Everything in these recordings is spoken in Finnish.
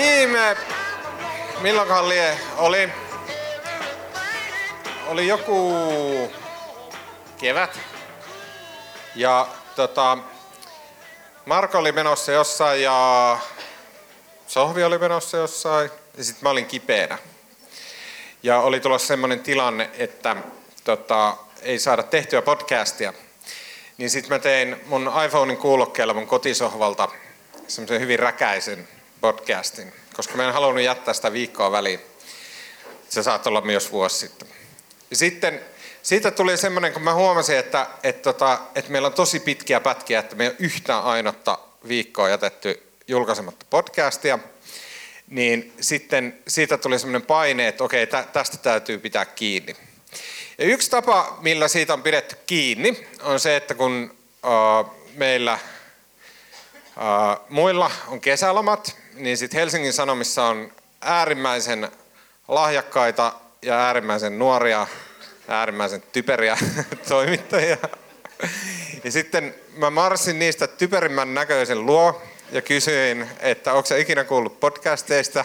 viime, milloinkohan lie, oli, oli joku kevät. Ja tota, Marko oli menossa jossain ja Sohvi oli menossa jossain ja sitten mä olin kipeänä. Ja oli tulossa semmoinen tilanne, että tota, ei saada tehtyä podcastia. Niin sitten mä tein mun iPhonein kuulokkeella mun kotisohvalta semmoisen hyvin räkäisen podcastin, koska mä en halunnut jättää sitä viikkoa väliin. Se saattoi olla myös vuosi sitten. Sitten siitä tuli semmoinen, kun mä huomasin, että, että, tota, että meillä on tosi pitkiä pätkiä, että me ei ole yhtään ainotta viikkoa jätetty julkaisematta podcastia, niin sitten siitä tuli semmoinen paine, että okei, tästä täytyy pitää kiinni. Ja yksi tapa, millä siitä on pidetty kiinni, on se, että kun uh, meillä muilla on kesälomat, niin sitten Helsingin Sanomissa on äärimmäisen lahjakkaita ja äärimmäisen nuoria, äärimmäisen typeriä toimittajia. Ja sitten mä marssin niistä typerimmän näköisen luo ja kysyin, että onko ikinä kuullut podcasteista,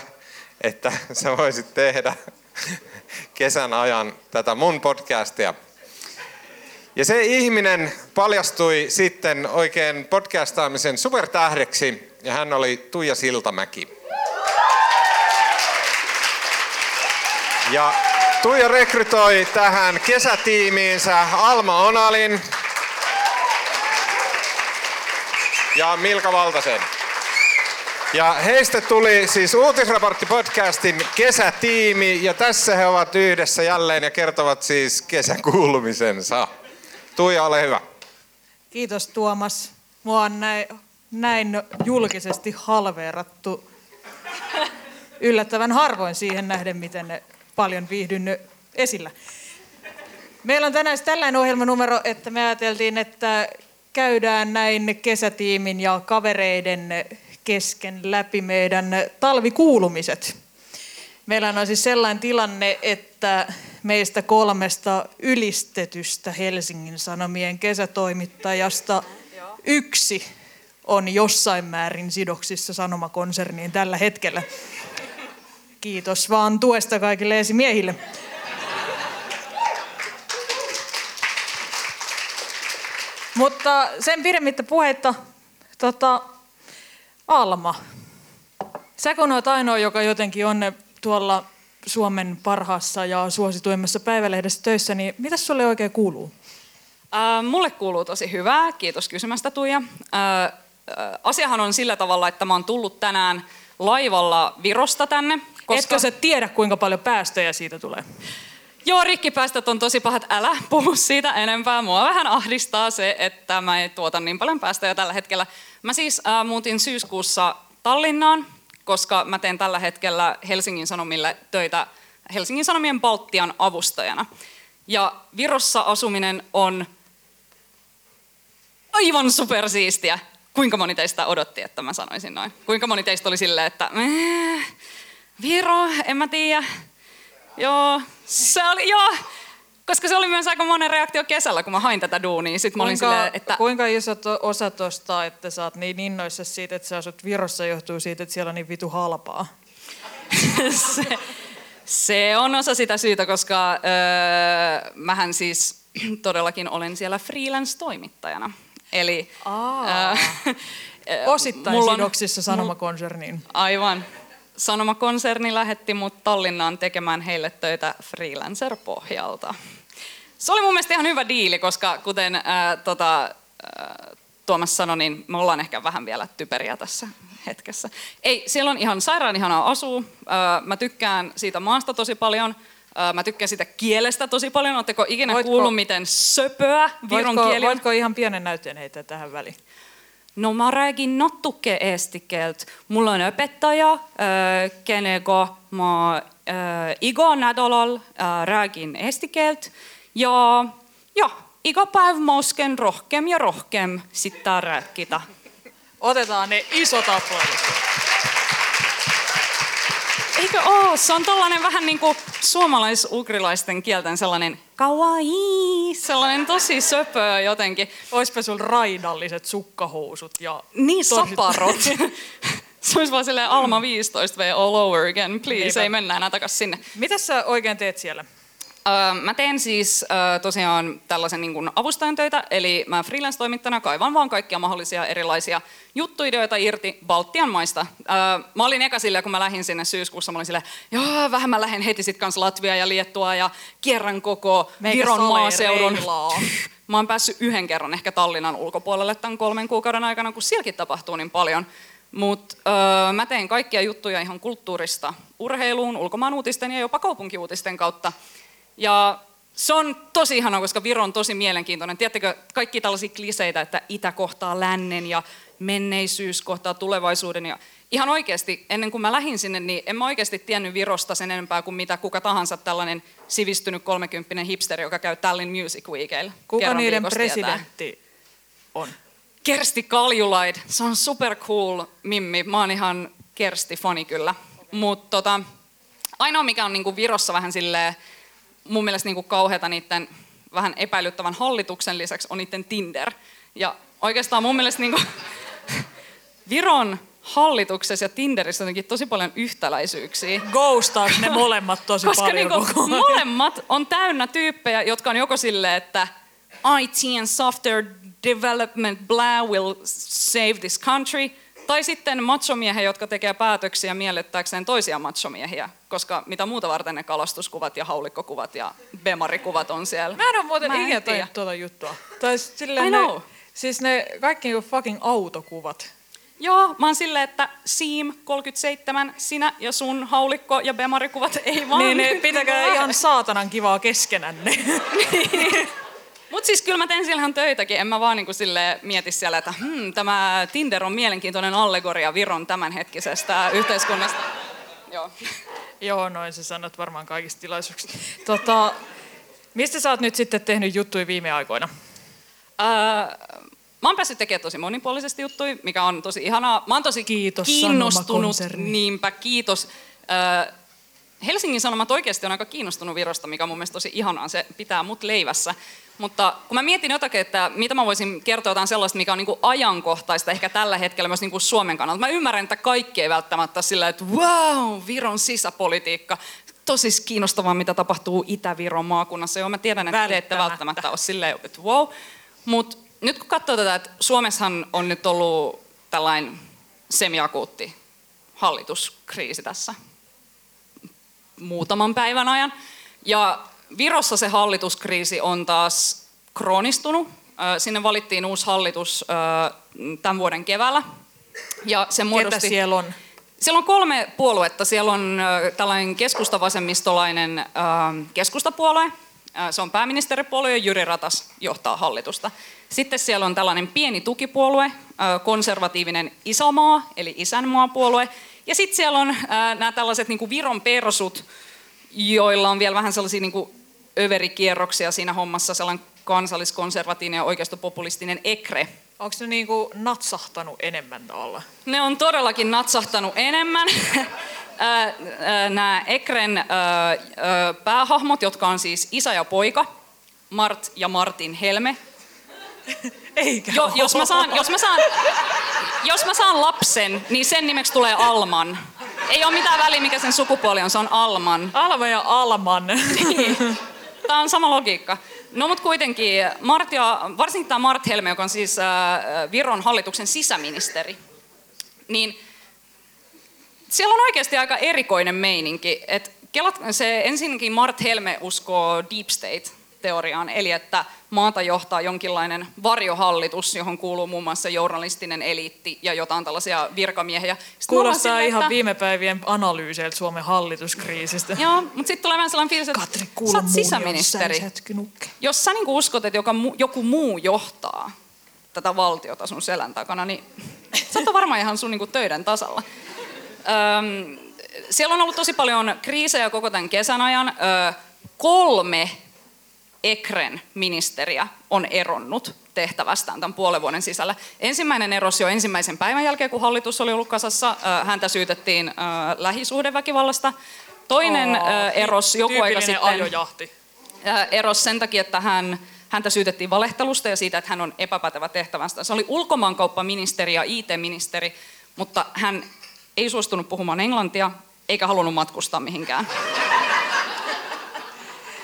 että sä voisit tehdä kesän ajan tätä mun podcastia. Ja se ihminen paljastui sitten oikein podcastaamisen supertähdeksi ja hän oli Tuija Siltamäki. Ja Tuija rekrytoi tähän kesätiimiinsä Alma Onalin ja Milka Valtasen. Ja heistä tuli siis Uutisraportti-podcastin kesätiimi ja tässä he ovat yhdessä jälleen ja kertovat siis kesän kuulumisensa. Tuija, ole hyvä. Kiitos Tuomas. Mua on näin, näin julkisesti halveerattu yllättävän harvoin siihen nähden, miten paljon viihdyn esillä. Meillä on tänään tällainen ohjelmanumero, että me ajateltiin, että käydään näin kesätiimin ja kavereiden kesken läpi meidän talvikuulumiset. Meillä on siis sellainen tilanne, että meistä kolmesta ylistetystä Helsingin Sanomien kesätoimittajasta yksi on jossain määrin sidoksissa Sanomakonserniin tällä hetkellä. Kiitos vaan tuesta kaikille esimiehille. Mutta sen pidemmittä puhetta, tota, Alma, sä kun olet ainoa, joka jotenkin on tuolla Suomen parhaassa ja suosituimmassa päivälehdessä töissä, niin mitä sulle oikein kuuluu? Äh, mulle kuuluu tosi hyvää, kiitos kysymästä Tuija. Äh, äh, asiahan on sillä tavalla, että mä oon tullut tänään laivalla Virosta tänne. Koska... Etkö sä tiedä, kuinka paljon päästöjä siitä tulee? Joo, rikkipäästöt on tosi pahat. Älä puhu siitä enempää. Mua vähän ahdistaa se, että mä en tuota niin paljon päästöjä tällä hetkellä. Mä siis äh, muutin syyskuussa Tallinnaan, koska mä teen tällä hetkellä Helsingin Sanomille töitä Helsingin Sanomien Baltian avustajana. Ja Virossa asuminen on aivan supersiistiä. Kuinka moni teistä odotti, että mä sanoisin noin? Kuinka moni teistä oli silleen, että Viro, en mä tiedä. Joo, se oli, joo. Koska se oli myös aika monen reaktio kesällä, kun mä hain tätä duunia. Sitten kuinka, silleen, että... kuinka iso to, osa tosta, että sä oot niin innoissa siitä, että sä asut Virossa, johtuu siitä, että siellä on niin vitu halpaa? se, se on osa sitä syytä, koska öö, mähän siis todellakin olen siellä freelance-toimittajana. Eli... Aa. Öö, Osittain mulla on, sidoksissa Sanomakonserniin. Aivan. Sanomakonserni lähetti mut Tallinnaan tekemään heille töitä freelancer-pohjalta. Se oli mun mielestä ihan hyvä diili, koska kuten ää, tota, ää, Tuomas sanoi, niin me ollaan ehkä vähän vielä typeriä tässä hetkessä. Ei, siellä on ihan sairaan ihanaa asua. Ää, mä tykkään siitä maasta tosi paljon. Mä tykkään siitä kielestä tosi paljon. Oletteko ikinä voitko, kuullut, miten söpöä viron voitko, kieli on? Voitko ihan pienen näytteen heittää tähän väliin? No mä räägin natuke estikelt. Mulla on opettaja, kenega mä iga nädalal räägin estikelt. Ja, ja iga päiv mä usken rohkem ja rohkem sitä rääkitä. Otetaan ne isot aplodit. Eikö oo? Se on tollanen vähän niin kuin suomalais-ukrilaisten kielten sellainen kawaii, sellainen tosi söpö jotenkin. Oispa sul raidalliset sukkahousut ja... Niin, saparot. Se olisi vaan silleen Alma 15 V all over again, please, Niinpä. ei mennä enää takaisin sinne. Mitä sä oikein teet siellä? Mä teen siis tosiaan tällaisen niin kuin avustajan töitä, eli mä freelance-toimittajana kaivan vaan kaikkia mahdollisia erilaisia juttuideoita irti Baltian maista. Mä olin eka silleen, kun mä lähdin sinne syyskuussa, mä olin silleen, joo, vähän mä lähden heti sit kanssa Latvia ja Liettua ja kierrän koko Meikä Viron maaseudun. reilaa. Mä oon päässyt yhden kerran ehkä Tallinnan ulkopuolelle tämän kolmen kuukauden aikana, kun sielläkin tapahtuu niin paljon. Mutta öö, mä teen kaikkia juttuja ihan kulttuurista urheiluun, ulkomaan uutisten ja jopa kaupunkiuutisten kautta. Ja se on tosi ihanaa, koska Viro on tosi mielenkiintoinen. Tiedättekö, kaikki tällaisia kliseitä, että itä kohtaa lännen ja menneisyys kohtaa tulevaisuuden. Ja ihan oikeasti, ennen kuin mä lähdin sinne, niin en mä oikeasti tiennyt Virosta sen enempää kuin mitä kuka tahansa tällainen sivistynyt kolmekymppinen hipsteri, joka käy Tallinn Music Weekillä. Kuka niiden viikossa tietää. presidentti on? Kersti Kaljulaid. Se on super cool mimmi. Mä oon ihan Kersti-fani kyllä. Mutta tota, ainoa mikä on niinku Virossa vähän silleen, mun mielestä niinku kauheata niiden vähän epäilyttävän hallituksen lisäksi on niiden Tinder. Ja oikeastaan mun mielestä niinku, Viron hallituksessa ja Tinderissä on jotenkin tosi paljon yhtäläisyyksiä. Ghostaaks ne molemmat tosi Koska paljon niinku, koko ajan? molemmat on täynnä tyyppejä, jotka on joko silleen, että IT and software development blah will save this country, tai sitten machomiehiä, jotka tekee päätöksiä miellyttääkseen toisia machomiehiä, koska mitä muuta varten ne kalastuskuvat ja haulikkokuvat ja bemarikuvat on siellä. Mä en ole muuten ikinä tiedä. tuota juttua. Tai silleen I ne, know. siis ne kaikki niinku fucking autokuvat. Joo, mä oon silleen, että Siim 37, sinä ja sun haulikko ja bemarikuvat ei vaan. Niin ne pitäkää ihan saatanan kivaa keskenänne. Mutta siis kyllä mä teen siellä ihan töitäkin, en mä vaan niinku sille mieti siellä, että hmm, tämä Tinder on mielenkiintoinen allegoria Viron tämänhetkisestä yhteiskunnasta. Joo. Joo, noin sä sanot varmaan kaikista tilaisuuksista. Tota, mistä sä oot nyt sitten tehnyt juttuja viime aikoina? Öö, mä oon päässyt tekemään tosi monipuolisesti juttuja, mikä on tosi ihanaa. Mä oon tosi Kiitos, kiinnostunut, niinpä kiitos. Öö, Helsingin Sanomat oikeasti on aika kiinnostunut Virosta, mikä on mun mielestä tosi ihanaa. Se pitää mut leivässä. Mutta kun mä mietin jotakin, että mitä mä voisin kertoa jotain sellaista, mikä on niin kuin ajankohtaista ehkä tällä hetkellä myös niin kuin Suomen kannalta. Mä ymmärrän, että kaikki ei välttämättä sillä, että wow, Viron sisäpolitiikka. Tosi kiinnostavaa, mitä tapahtuu Itä-Viron maakunnassa. Joo, mä tiedän, että te ette Välttämättä. välttämättä ole silleen, että wow. Mutta nyt kun katsoo tätä, että Suomessahan on nyt ollut tällainen semiakuutti hallituskriisi tässä muutaman päivän ajan. Ja Virossa se hallituskriisi on taas kroonistunut. Sinne valittiin uusi hallitus tämän vuoden keväällä. Ja se Ketä muodosti... siellä on? Siellä on kolme puoluetta. Siellä on tällainen keskustavasemmistolainen keskustapuolue. Se on pääministeripuolue ja Jyri Ratas johtaa hallitusta. Sitten siellä on tällainen pieni tukipuolue, konservatiivinen Isomaa, eli isänmaapuolue. Ja sitten siellä on nämä tällaiset niin kuin Viron persut, joilla on vielä vähän sellaisia niin kuin överikierroksia siinä hommassa, sellainen kansalliskonservatiivinen ja oikeistopopulistinen ekre. Onko ne niinku natsahtanut enemmän alla? Ne on todellakin natsahtanut enemmän. Nämä Ekren päähahmot, jotka on siis isä ja poika, Mart ja Martin Helme. Eikä Jo, jos, mä saan, jos, mä saan, jos mä saan lapsen, niin sen nimeksi tulee Alman. Ei ole mitään väliä, mikä sen sukupuoli on, se on Alman. Alma ja Alman. Tämä on sama logiikka. No mutta kuitenkin, Mart ja, varsinkin tämä Mart Helme, joka on siis äh, Viron hallituksen sisäministeri, niin siellä on oikeasti aika erikoinen meininki. Et kelat, se ensinnäkin Mart Helme uskoo deep state-teoriaan, eli että maata johtaa jonkinlainen varjohallitus, johon kuuluu muun muassa journalistinen eliitti ja jotain tällaisia virkamiehiä. Sitten Kuulostaa silleen, ihan että- viime päivien analyyseiltä Suomen hallituskriisistä. Joo, mutta sitten tulee vähän sellainen fiilis, että Katri sä oot sisäministeri. Jos sä niinku uskot, että joka mu, joku muu johtaa tätä valtiota sun selän takana, niin sä oot varmaan ihan sun niinku töiden tasalla. Öm, siellä on ollut tosi paljon kriisejä koko tämän kesän ajan. Ö, kolme Ekren ministeriä on eronnut tehtävästään tämän puolen vuoden sisällä. Ensimmäinen erosi jo ensimmäisen päivän jälkeen, kun hallitus oli ollut kasassa. Häntä syytettiin lähisuhdeväkivallasta. Toinen ö, erosi joku aika sitten ajojahti. ää, erosi sen takia, että hän, häntä syytettiin valehtelusta ja siitä, että hän on epäpätevä tehtävästä. Se oli ulkomaankauppaministeri ja IT-ministeri, mutta hän ei suostunut puhumaan englantia, eikä halunnut matkustaa mihinkään.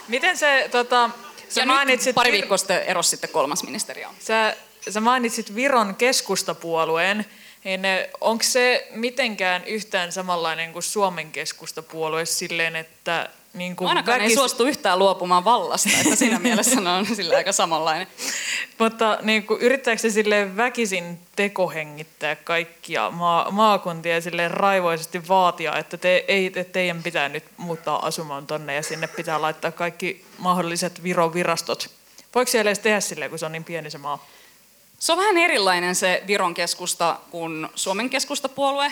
Miten se, tota, sä ja mainitsit... nyt pari viikkoa sitten erosi sitten kolmas ministeri. Sä, sä mainitsit Viron keskustapuolueen, niin onko se mitenkään yhtään samanlainen kuin Suomen keskustapuolue silleen, että niin kuin Ainakaan väkis... ei suostu yhtään luopumaan vallasta, että siinä mielessä ne on sillä aika samanlainen. Mutta niin kuin, yrittääkö se sille väkisin tekohengittää kaikkia maa, maakuntia sille raivoisesti vaatia, että te, ei, että teidän pitää nyt muuttaa asumaan tonne ja sinne pitää laittaa kaikki mahdolliset Viron virastot? Voiko siellä edes tehdä silleen, kun se on niin pieni se maa? Se on vähän erilainen se Viron keskusta kuin Suomen keskustapuolue.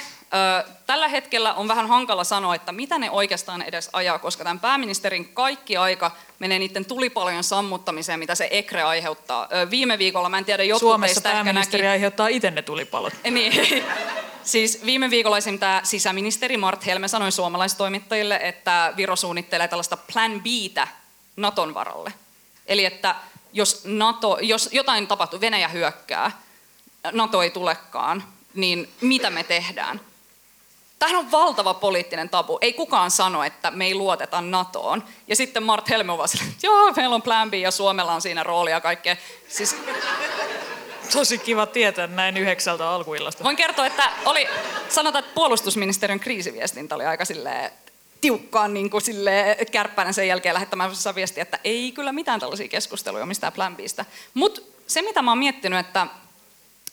Tällä hetkellä on vähän hankala sanoa, että mitä ne oikeastaan edes ajaa, koska tämän pääministerin kaikki aika menee niiden tulipalojen sammuttamiseen, mitä se EKRE aiheuttaa. Viime viikolla, mä en tiedä, jotkut Suomessa pääministeri näki... aiheuttaa itse ne tulipalot. Niin. Siis viime viikolla esim. tämä sisäministeri Mart Helme sanoi suomalaistoimittajille, että Viro suunnittelee tällaista plan Btä Naton varalle. Eli että jos, NATO, jos jotain tapahtuu, Venäjä hyökkää, NATO ei tulekaan, niin mitä me tehdään? Tämähän on valtava poliittinen tabu. Ei kukaan sano, että me ei luoteta NATOon. Ja sitten Mart Helme on vaan että joo, meillä on plan B ja Suomella on siinä rooli ja kaikkea. Siis... Tosi kiva tietää näin yhdeksältä alkuillasta. Voin kertoa, että oli, sanotaan, että puolustusministeriön kriisiviestintä oli aika silleen tiukkaan niin kuin sille kärppänä sen jälkeen lähettämään viestiä, että ei kyllä mitään tällaisia keskusteluja mistään plan Mutta se, mitä mä oon miettinyt, että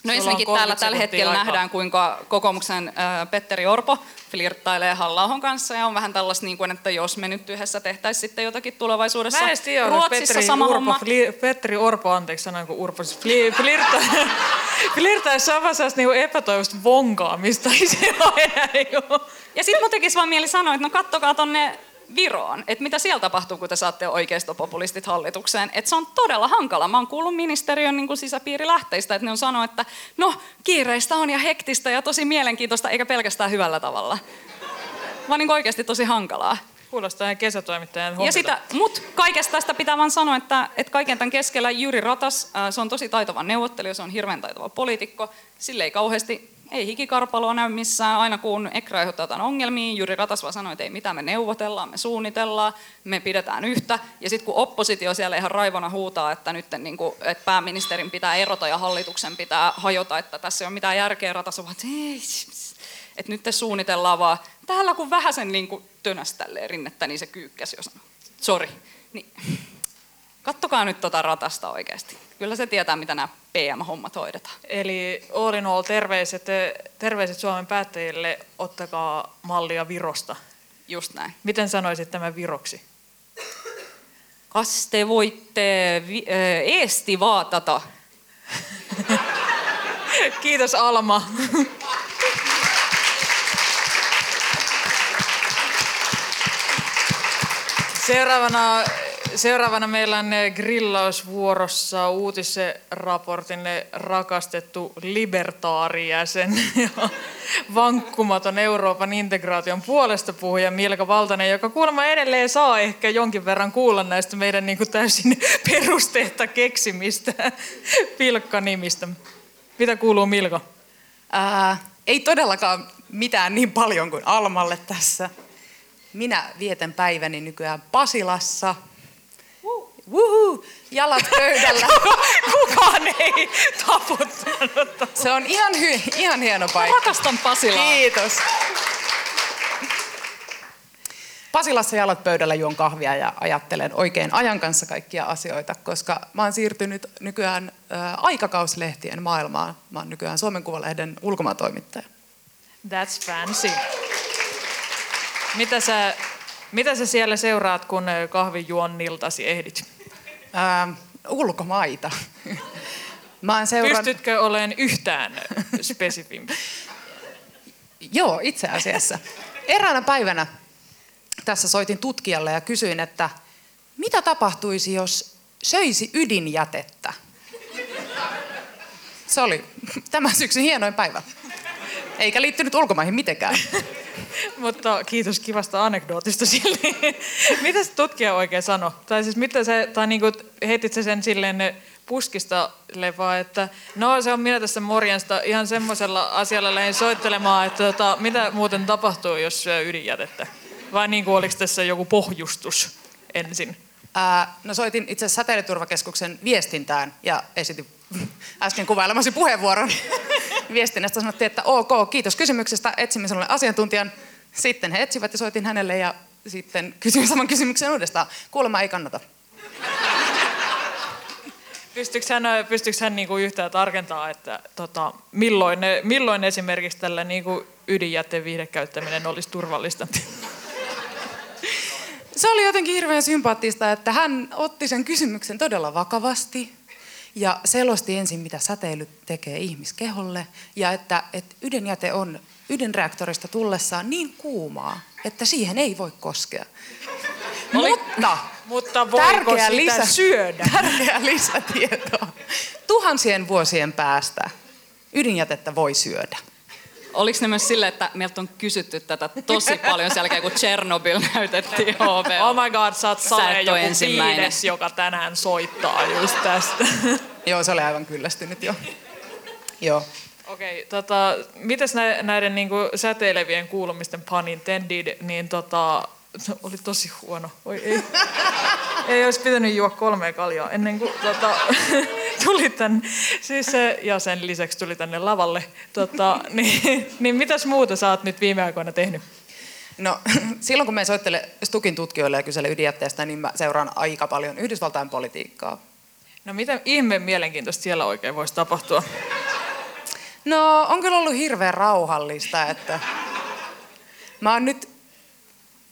No ensinnäkin täällä tällä hetkellä aikaa. nähdään, kuinka kokoomuksen äh, Petteri Orpo flirttailee halla kanssa ja on vähän tällaista, niin kuin, että jos me nyt yhdessä tehtäisiin sitten jotakin tulevaisuudessa. Mä tiedä, Ruotsissa Petteri sama Urpo, homma. Fli, Petteri Orpo, anteeksi sanoin, kun Urpo siis fli, flirttaisi flirtta, samassa niin epätoivosta vonkaamista. Ei se ole enää, niin ja sitten mun tekisi vaan mieli sanoa, että no kattokaa tonne Viroon, että mitä siellä tapahtuu, kun te saatte oikeistopopulistit hallitukseen. Että se on todella hankala. Mä oon kuullut ministeriön niin kuin sisäpiirilähteistä, että ne on sanonut, että no kiireistä on ja hektistä ja tosi mielenkiintoista, eikä pelkästään hyvällä tavalla. Vaan niin oikeasti tosi hankalaa. Kuulostaa ihan kesätoimittajan Ja sitä, mut kaikesta tästä pitää vaan sanoa, että, että kaiken tämän keskellä Jyri Ratas, se on tosi taitava neuvottelija, se on hirveän taitava poliitikko. Sille ei kauheasti ei hikikarpaloa näy missään, aina kun Ekra aiheuttaa jotain ongelmia, Jyri Ratas vaan sanoi, että ei mitään, me neuvotellaan, me suunnitellaan, me pidetään yhtä. Ja sitten kun oppositio siellä ihan raivona huutaa, että nyt niin kuin, että pääministerin pitää erota ja hallituksen pitää hajota, että tässä ei ole mitään järkeä, Ratas on vaan, että, ei, että nyt te suunnitellaan vaan. Täällä kun vähän sen niin tönäställeen rinnettä, niin se kyykkäsi jo sanoi, sori. Niin, kattokaa nyt tota ratasta oikeasti. Kyllä se tietää, mitä nämä PM-hommat hoidetaan. Eli all in all terveiset, terveiset Suomen päättäjille, ottakaa mallia Virosta. Just näin. Miten sanoisit tämän Viroksi? Kas te voitte vi- äh, eesti vaatata? Kiitos Alma. Seuraavana Seuraavana meillä on eh, grillausvuorossa uutisraportin eh, rakastettu libertaarijäsen ja vankkumaton Euroopan integraation puolesta puhuja Milka Valtanen, joka kuulemma edelleen saa ehkä jonkin verran kuulla näistä meidän niin täysin perusteetta keksimistä pilkkanimistä. Mitä kuuluu Milka? Ää, ei todellakaan mitään niin paljon kuin Almalle tässä. Minä vietän päiväni nykyään Pasilassa – Wuhu, jalat pöydällä. Kukaan ei taputtanut. Se on ihan, hy, ihan hieno paikka. Rakastan Pasilaa. Kiitos. Pasilassa jalat pöydällä juon kahvia ja ajattelen oikein ajan kanssa kaikkia asioita, koska mä oon siirtynyt nykyään ä, aikakauslehtien maailmaan. Mä oon nykyään Suomen Kuvalehden ulkomaantoimittaja. That's fancy. Mitä sä, mitä sä siellä seuraat, kun kahvijuonniltasi ehdit? Ää, ulkomaita. Mä seuran... Pystytkö olemaan yhtään spesifimpi? Joo, itse asiassa. Eräänä päivänä tässä soitin tutkijalle ja kysyin, että mitä tapahtuisi, jos söisi ydinjätettä? Se oli tämä syksyn hienoin päivä. Eikä liittynyt ulkomaihin mitenkään. Mutta kiitos kivasta anekdootista sille. mitä se tutkija oikein sanoi? Tai siis mitä se, tai niinku, heitit se sen silleen puskista lefaa, että no se on minä tässä morjesta ihan semmoisella asialla lähdin soittelemaan, että tota, mitä muuten tapahtuu, jos syö ydinjätettä? Vai niin kuin oliko tässä joku pohjustus ensin? Ää, no soitin itse asiassa säteilyturvakeskuksen viestintään ja esitin äsken kuvailemasi puheenvuoron. Viestinnästä sanottiin, että ok, kiitos kysymyksestä, etsimme sinulle asiantuntijan. Sitten he etsivät ja soitin hänelle ja sitten kysyin saman kysymyksen uudestaan. Kuulemma ei kannata. Pystyykö hän, pystyykö hän niinku yhtään tarkentaa, että tota, milloin, ne, milloin esimerkiksi tällä niinku ydinjätteen viihdekäyttäminen olisi turvallista? Se oli jotenkin hirveän sympaattista, että hän otti sen kysymyksen todella vakavasti ja selosti ensin, mitä säteily tekee ihmiskeholle ja että, että ydinjäte on ydinreaktorista tullessaan niin kuumaa, että siihen ei voi koskea. Oli- Mutta, Mutta voiko sitä syödä? Tärkeä lisätieto. Tuhansien vuosien päästä ydinjätettä voi syödä. Oliko ne myös silleen, että meiltä on kysytty tätä tosi paljon sen jälkeen, kun Chernobyl näytettiin HV? Oh my god, sä oot Sale joku ensimmäinen. viides, joka tänään soittaa just tästä. Joo, se oli aivan kyllästynyt jo. Joo. Okei, okay, tota, mitäs nä- näiden niinku säteilevien kuulumisten pun intended, niin tota, oli tosi huono. Oi ei. ei olisi pitänyt juo kolmea kaljaa ennen kuin tota, tuli tänne. Siis se, ja sen lisäksi tuli tänne lavalle. Tota, niin, niin mitäs muuta sä oot nyt viime aikoina tehnyt? No silloin kun me soittelen Stukin tutkijoille ja kyselen ydinjätteestä, niin mä seuraan aika paljon Yhdysvaltain politiikkaa. No mitä ihmeen mielenkiintoista siellä oikein voisi tapahtua? No on kyllä ollut hirveän rauhallista, että mä oon nyt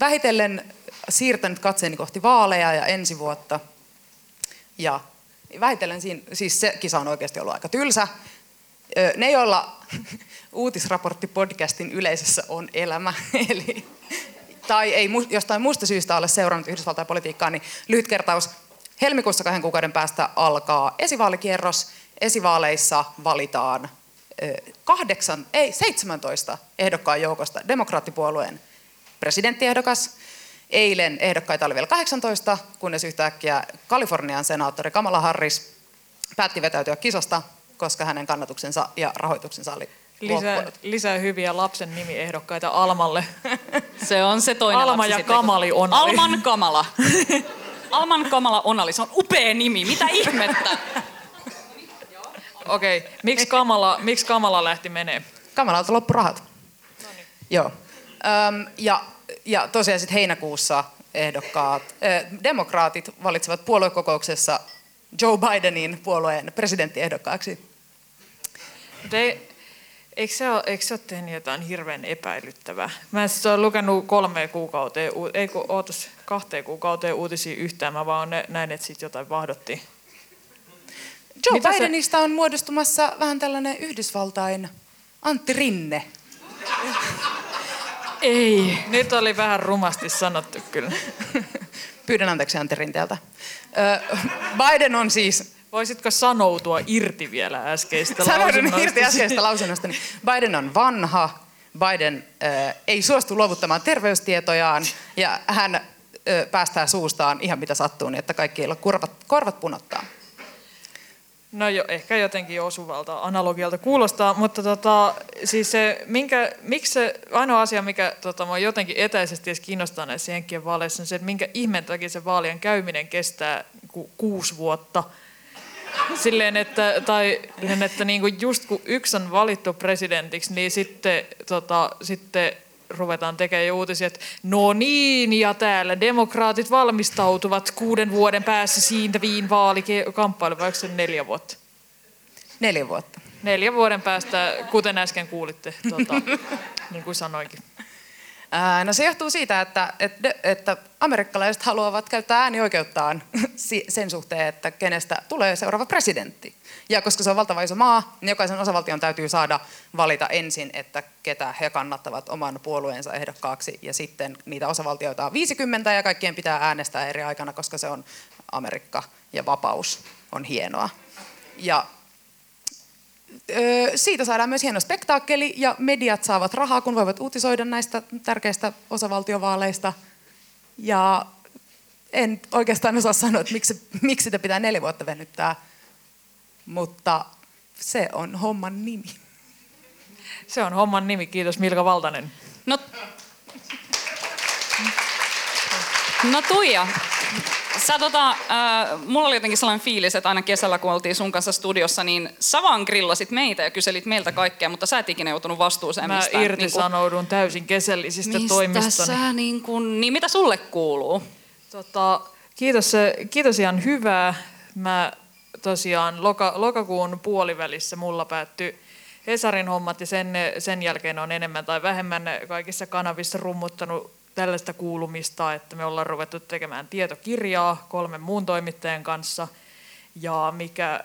vähitellen siirtänyt katseeni kohti vaaleja ja ensi vuotta. Ja vähitellen siinä, siis se kisa on oikeasti ollut aika tylsä. Ne, joilla uutisraporttipodcastin yleisössä on elämä, eli, tai ei jostain muusta syystä ole seurannut Yhdysvaltain politiikkaa, niin lyhyt kertaus. Helmikuussa kahden kuukauden päästä alkaa esivaalikierros. Esivaaleissa valitaan kahdeksan, ei 17 ehdokkaan joukosta demokraattipuolueen presidenttiehdokas. Eilen ehdokkaita oli vielä 18, kunnes yhtäkkiä Kalifornian senaattori Kamala Harris päätti vetäytyä kisasta, koska hänen kannatuksensa ja rahoituksensa oli Lisää, loppunut. lisää hyviä lapsen nimiehdokkaita Almalle. Se on se toinen Alma lapsi ja sitten. Kamali Onali. Alman Kamala. Alman Kamala Onali, se on upea nimi, mitä ihmettä? Okei, okay. miksi, Kamala, miksi Kamala lähti menee? Kamalalta loppu rahat. Joo. Öm, ja, ja tosiaan sitten heinäkuussa ehdokkaat, demokraatit valitsevat puoluekokouksessa Joe Bidenin puolueen presidenttiehdokkaaksi. De, eikö, se ole, eikö se ole tehnyt jotain hirveän epäilyttävää? Mä en siis ole lukenut kolme kuukauteen, ei kun ootas kahteen kuukauteen uutisia yhtään, mä vaan nä- näin, että siitä jotain vahdottiin. Joe Mitä se- Bidenista on muodostumassa vähän tällainen Yhdysvaltain Antti Rinne. Ei. Nyt oli vähän rumasti sanottu kyllä. Pyydän anteeksi Antti Rinteeltä. Biden on siis Voisitko sanoutua irti vielä äskeistä Sanoin lausunnoista? irti äskeistä lausunnosta. Niin Biden on vanha, Biden äh, ei suostu luovuttamaan terveystietojaan ja hän äh, päästää suustaan ihan mitä sattuu, niin että kaikki ei korvat, korvat punottaa. No jo, ehkä jotenkin osuvalta analogialta kuulostaa, mutta tota, siis se, minkä, miksi se ainoa asia, mikä tota, mua jotenkin etäisesti edes kiinnostaa näissä Jenkkien vaaleissa, on se, että minkä ihmeen takia se vaalien käyminen kestää ku, kuusi vuotta. Silleen, että, tai että niinku just kun yksi on valittu presidentiksi, niin sitten, tota, sitten ruvetaan tekemään uutisia, että no niin, ja täällä demokraatit valmistautuvat kuuden vuoden päässä siitä viin vaalikamppailu, vai se neljä vuotta? Neljä vuotta. Neljän vuoden päästä, kuten äsken kuulitte, tota, niin kuin sanoinkin. No se johtuu siitä, että, että, että amerikkalaiset haluavat käyttää äänioikeuttaan sen suhteen, että kenestä tulee seuraava presidentti. Ja koska se on valtava iso maa, niin jokaisen osavaltion täytyy saada valita ensin, että ketä he kannattavat oman puolueensa ehdokkaaksi. Ja sitten niitä osavaltioita on 50 ja kaikkien pitää äänestää eri aikana, koska se on Amerikka ja vapaus on hienoa. Ja siitä saadaan myös hieno spektaakkeli ja mediat saavat rahaa, kun voivat uutisoida näistä tärkeistä osavaltiovaaleista. Ja en oikeastaan osaa sanoa, että miksi, miksi sitä pitää neljä vuotta venyttää. mutta se on homman nimi. Se on homman nimi. Kiitos Milka Valtanen. No, no Tuija, sä tota, äh, mulla oli jotenkin sellainen fiilis, että aina kesällä kun oltiin sun kanssa studiossa, niin sä vaan grillasit meitä ja kyselit meiltä kaikkea, mutta sä et ikinä joutunut vastuuseen Mä mistään. irtisanoudun niin täysin kesällisistä mistä toimistoni. sä niin, kuin, niin mitä sulle kuuluu? Tota, kiitos, kiitos ihan hyvää. Mä tosiaan loka, lokakuun puolivälissä mulla päättyi Hesarin hommat ja sen, sen jälkeen on enemmän tai vähemmän kaikissa kanavissa rummuttanut tällaista kuulumista, että me ollaan ruvettu tekemään tietokirjaa kolmen muun toimittajan kanssa ja mikä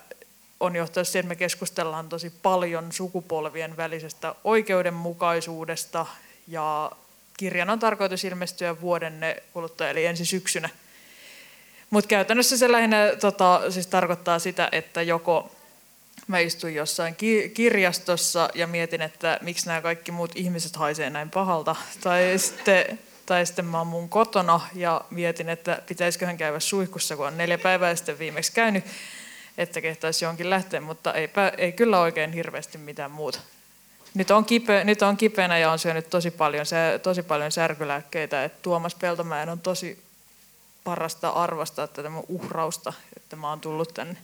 on johtanut siihen, että me keskustellaan tosi paljon sukupolvien välisestä oikeudenmukaisuudesta ja kirjan on tarkoitus ilmestyä vuoden kuluttua, eli ensi syksynä. Mutta käytännössä se lähinnä tota, siis tarkoittaa sitä, että joko mä istun jossain ki- kirjastossa ja mietin, että miksi nämä kaikki muut ihmiset haisee näin pahalta, tai sitten, tai sitten mä oon mun kotona ja mietin, että pitäisiköhän käydä suihkussa, kun on neljä päivää sitten viimeksi käynyt, että kehtaisi johonkin lähteä, mutta eipä, ei kyllä oikein hirveästi mitään muuta. Nyt on, kipe, nyt on kipeänä ja on syönyt tosi paljon, tosi paljon särkylääkkeitä. Et Tuomas Peltomäen on tosi parasta arvostaa tätä mun uhrausta, että mä oon tullut tänne.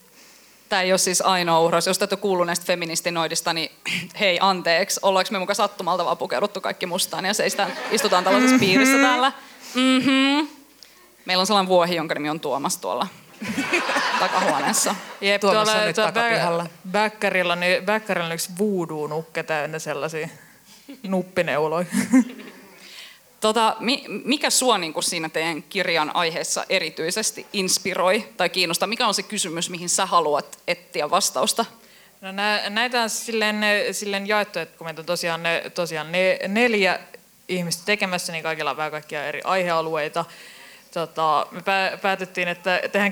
Tämä ei ole siis ainoa uhraus. Jos te olette kuullut näistä feministinoidista, niin hei anteeksi, ollaanko me muka sattumalta vaan pukeuduttu kaikki mustaan ja seistään, istutaan tällaisessa piirissä täällä. Mm-hmm. Meillä on sellainen vuohi, jonka nimi on Tuomas tuolla takahuoneessa. Jep, Tuomas on tuolla nyt tuolla takapihalla. bä- Bäkkärillä, niin Bäkkärillä on yksi voodoo-nukke täynnä sellaisia nuppineuloja. Tota, mi, mikä sua niin kuin siinä teidän kirjan aiheessa erityisesti inspiroi tai kiinnostaa? Mikä on se kysymys, mihin sä haluat etsiä vastausta? No nä, näitä on silleen, silleen jaettu, että kun meitä on tosiaan, ne, tosiaan ne, neljä ihmistä tekemässä, niin kaikilla on vähän kaikkia eri aihealueita. Tota, me pää, päätettiin, että tehdään,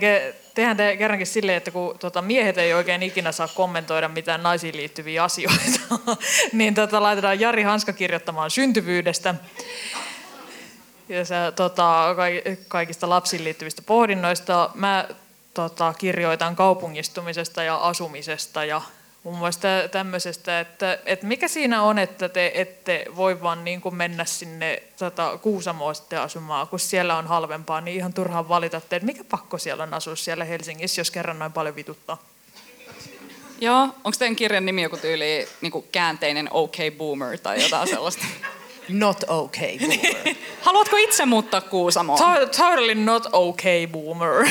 tehdään te kerrankin silleen, että kun tota, miehet ei oikein ikinä saa kommentoida mitään naisiin liittyviä asioita, niin tota, laitetaan Jari Hanska kirjoittamaan syntyvyydestä ja se, tota, kaik- kaikista lapsiin liittyvistä pohdinnoista. Mä tota, kirjoitan kaupungistumisesta ja asumisesta ja muun muassa tämmöisestä, että, että mikä siinä on, että te ette voi vaan niin kuin mennä sinne tota, Kuusamoon sitten asumaan, kun siellä on halvempaa, niin ihan turhaan valita, että mikä pakko siellä on asua siellä Helsingissä, jos kerran noin paljon vituttaa. Joo, onko teidän kirjan nimi joku tyyli niin kuin käänteinen OK Boomer tai jotain sellaista? Not okay, boomer. Haluatko itse muuttaa Kuusamoon? To- totally not okay, boomer.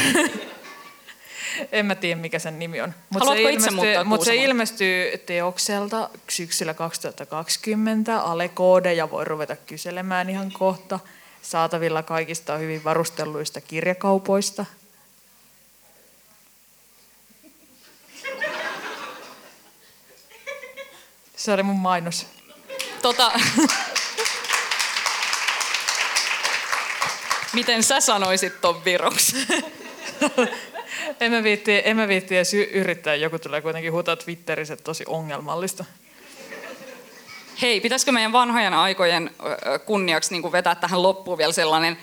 en mä tiedä, mikä sen nimi on. Mut Haluatko se itse muuttaa ilmestyy, mut se ilmestyy teokselta syksyllä 2020. Alekoodeja voi ruveta kyselemään ihan kohta. Saatavilla kaikista hyvin varustelluista kirjakaupoista. Se oli mun mainos. Tota... Miten sä sanoisit ton viroksi? En mä viitti, en mä viitti edes yrittää, joku tulee kuitenkin huutaa Twitterissä, että tosi ongelmallista. Hei, pitäisikö meidän vanhojen aikojen kunniaksi niin vetää tähän loppuun vielä sellainen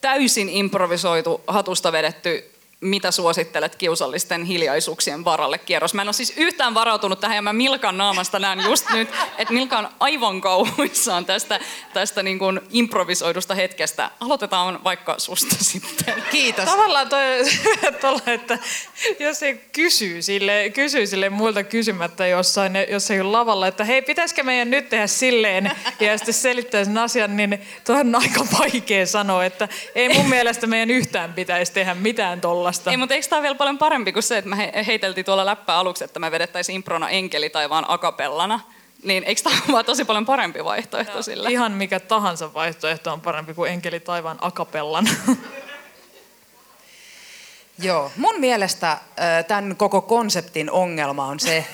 täysin improvisoitu, hatusta vedetty, mitä suosittelet kiusallisten hiljaisuuksien varalle kierros. Mä en ole siis yhtään varautunut tähän ja mä Milkan naamasta näen just nyt, että Milka on aivan kauhuissaan tästä, tästä niin kuin improvisoidusta hetkestä. Aloitetaan vaikka susta sitten. Kiitos. Tavallaan toi, tolla, että jos ei kysyy sille, kysyy sille muilta kysymättä jossain, jossain lavalla, että hei, pitäisikö meidän nyt tehdä silleen, ja sitten selittää sen asian, niin tuo on aika vaikea sanoa, että ei mun mielestä meidän yhtään pitäisi tehdä mitään tollasta. Ei, mutta eikö tämä ole vielä paljon parempi kuin se, että me he- heiteltiin tuolla läppää aluksi, että me vedettäisiin improna enkeli tai vaan akapellana? Niin eikö tämä ole vaan tosi paljon parempi vaihtoehto sille? Ihan mikä tahansa vaihtoehto on parempi kuin enkeli taivaan akapellan. Joo, mun mielestä tämän koko konseptin ongelma on se,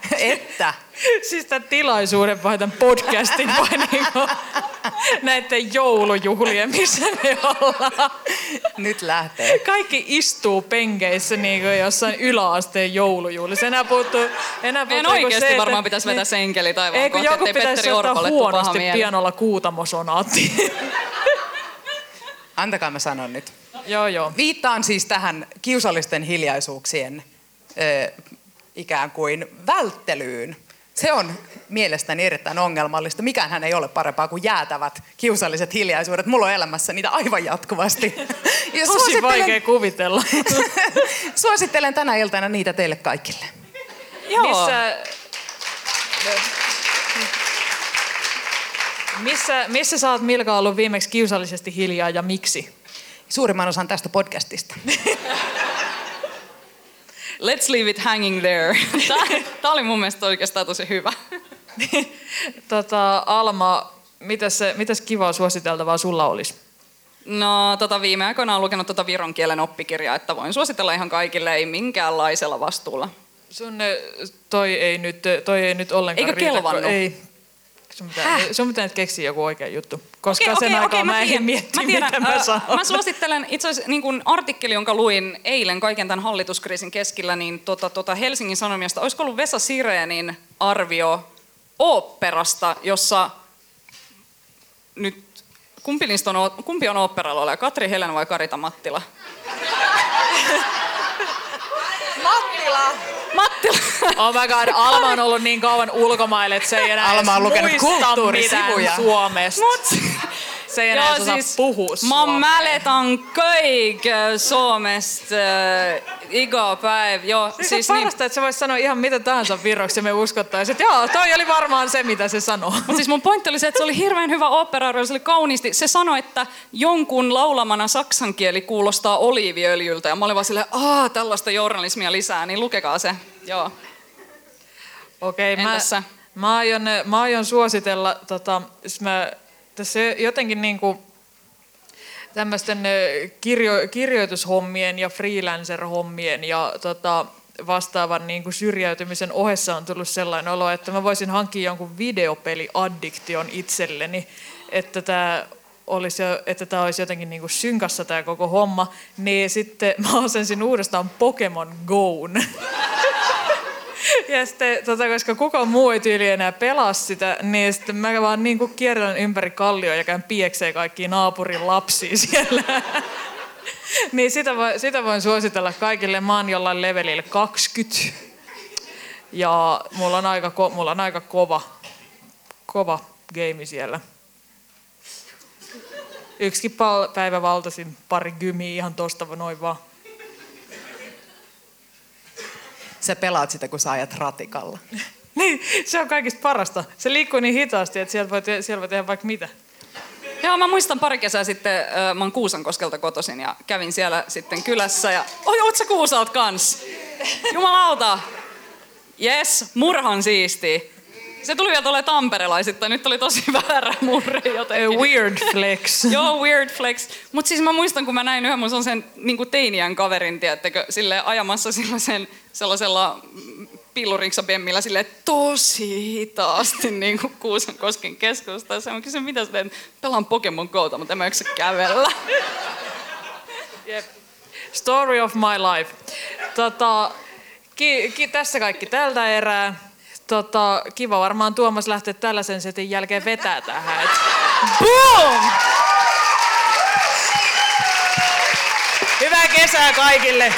että siis tämän tilaisuuden vai tämän podcastin vai niinku näiden joulujuhlien, missä me ollaan. nyt lähtee. Kaikki istuu penkeissä niin kuin jossain yläasteen joulujuhlissa. Enää puuttuu, enää puuttuu oikeasti se, että- varmaan pitäisi vetää se enkeli taivaan Ei, kun kohti, joku ettei pitäisi Petteri ottaa huonosti pianolla kuutamosonaatti. Antakaa mä sanon nyt. joo, joo. Viittaan siis tähän kiusallisten hiljaisuuksien ikään kuin välttelyyn. Se on mielestäni erittäin ongelmallista. Mikään ei ole parempaa kuin jäätävät kiusalliset hiljaisuudet. Mulla on elämässä niitä aivan jatkuvasti. Ja Tosi vaikea kuvitella. suosittelen tänä iltana niitä teille kaikille. Joo. Missä, missä, missä sä oot Milka ollut viimeksi kiusallisesti hiljaa ja miksi? Suurimman osan tästä podcastista. Let's leave it hanging there. Tämä oli mun mielestä oikeastaan tosi hyvä. tota, Alma, mitäs, mitäs kivaa suositeltavaa sulla olisi? No tota, viime aikoina olen lukenut tota viron kielen oppikirjaa, että voin suositella ihan kaikille, ei minkäänlaisella vastuulla. Sun toi ei nyt, toi ei nyt ollenkaan Eikö kelvannut? Ei. Sun pitää, sun pitää nyt keksiä joku oikea juttu, koska okei, sen okei, aikaa okei, mä, mä en mietti, mä tiedän, mitä mä sanon. Mä suosittelen itse asiassa niin kuin artikkeli, jonka luin eilen kaiken tämän hallituskriisin keskellä, niin tota, tota Helsingin Sanomista, olisiko ollut Vesa Sireenin arvio oopperasta, jossa nyt kumpi, on, kumpi on oopperalla Katri Helen vai Karita Mattila? Mattila! Mattila. Oh my god, Alma on ollut niin kauan ulkomaille, että se ei enää Alma on lukenut kulttuurisivuja. Suomesta. Mut, se ei enää Joo, siis puhua Mä mäletän kaikki Suomesta äh, iga päiv. Joo, siis, siis parasta, niin... että se voisi sanoa ihan mitä tahansa virroksi ja me uskottaisiin, että joo, toi oli varmaan se, mitä se sanoo. Mutta siis mun pointti oli se, että se oli hirveän hyvä opera, se oli kauniisti. Se sanoi, että jonkun laulamana saksan kieli kuulostaa oliiviöljyltä ja mä olin vaan silleen, aah, tällaista journalismia lisää, niin lukekaa se. Joo. Okei, okay, mä, mä, aion, mä aion suositella, tota, mä, tässä jotenkin niin kuin, tämmöisten kirjo, kirjoitushommien ja freelancer-hommien ja tota, vastaavan niin kuin syrjäytymisen ohessa on tullut sellainen olo, että mä voisin hankkia jonkun videopeliaddiktion itselleni, että tämä olisi, että tämä olisi jotenkin niin kuin synkassa tämä koko homma, niin sitten mä asensin uudestaan Pokemon Goon. Ja sitten, tota, koska kukaan muu ei tyyli enää pelaa sitä, niin sitten mä vaan niin kuin kierrän ympäri kallioa ja käyn piekseen kaikki naapurin lapsia siellä. niin sitä, voi, sitä voin suositella kaikille. Mä oon jollain levelillä 20. Ja mulla on aika, ko, mulla on aika kova, kova game siellä. Yksikin päivä valtasin pari gymiä ihan tosta noin vaan. Sä pelaat sitä, kun sä ajat ratikalla. niin, se on kaikista parasta. Se liikkuu niin hitaasti, että siellä voi, te- siellä voi tehdä vaikka mitä. Joo, mä muistan pari kesää sitten, äh, mä oon Kuusankoskelta kotoisin ja kävin siellä sitten kylässä ja... Oi, oot sä Kuusalt kans? Jumalauta! Yes, murhan siisti. Se tuli vielä tuolle tamperelaisittain, nyt oli tosi väärä murre jotenkin. A weird flex. Joo, weird flex. Mutta siis mä muistan, kun mä näin yhden mun sen niin teiniän kaverin, tiedättekö, sille ajamassa sellaisen, sellaisella pilluriksabemmillä sille tosi hitaasti niin kuin Kuusankosken keskustassa. Mä kysyin, mitä sä teet? Pelaan Pokemon Go'ta, mutta en mä yksin kävellä. Yep. Story of my life. Tota, ki, ki, tässä kaikki tältä erää tota, kiva varmaan Tuomas lähteä tällaisen setin jälkeen vetää tähän. Et, boom! Hyvää kesää kaikille!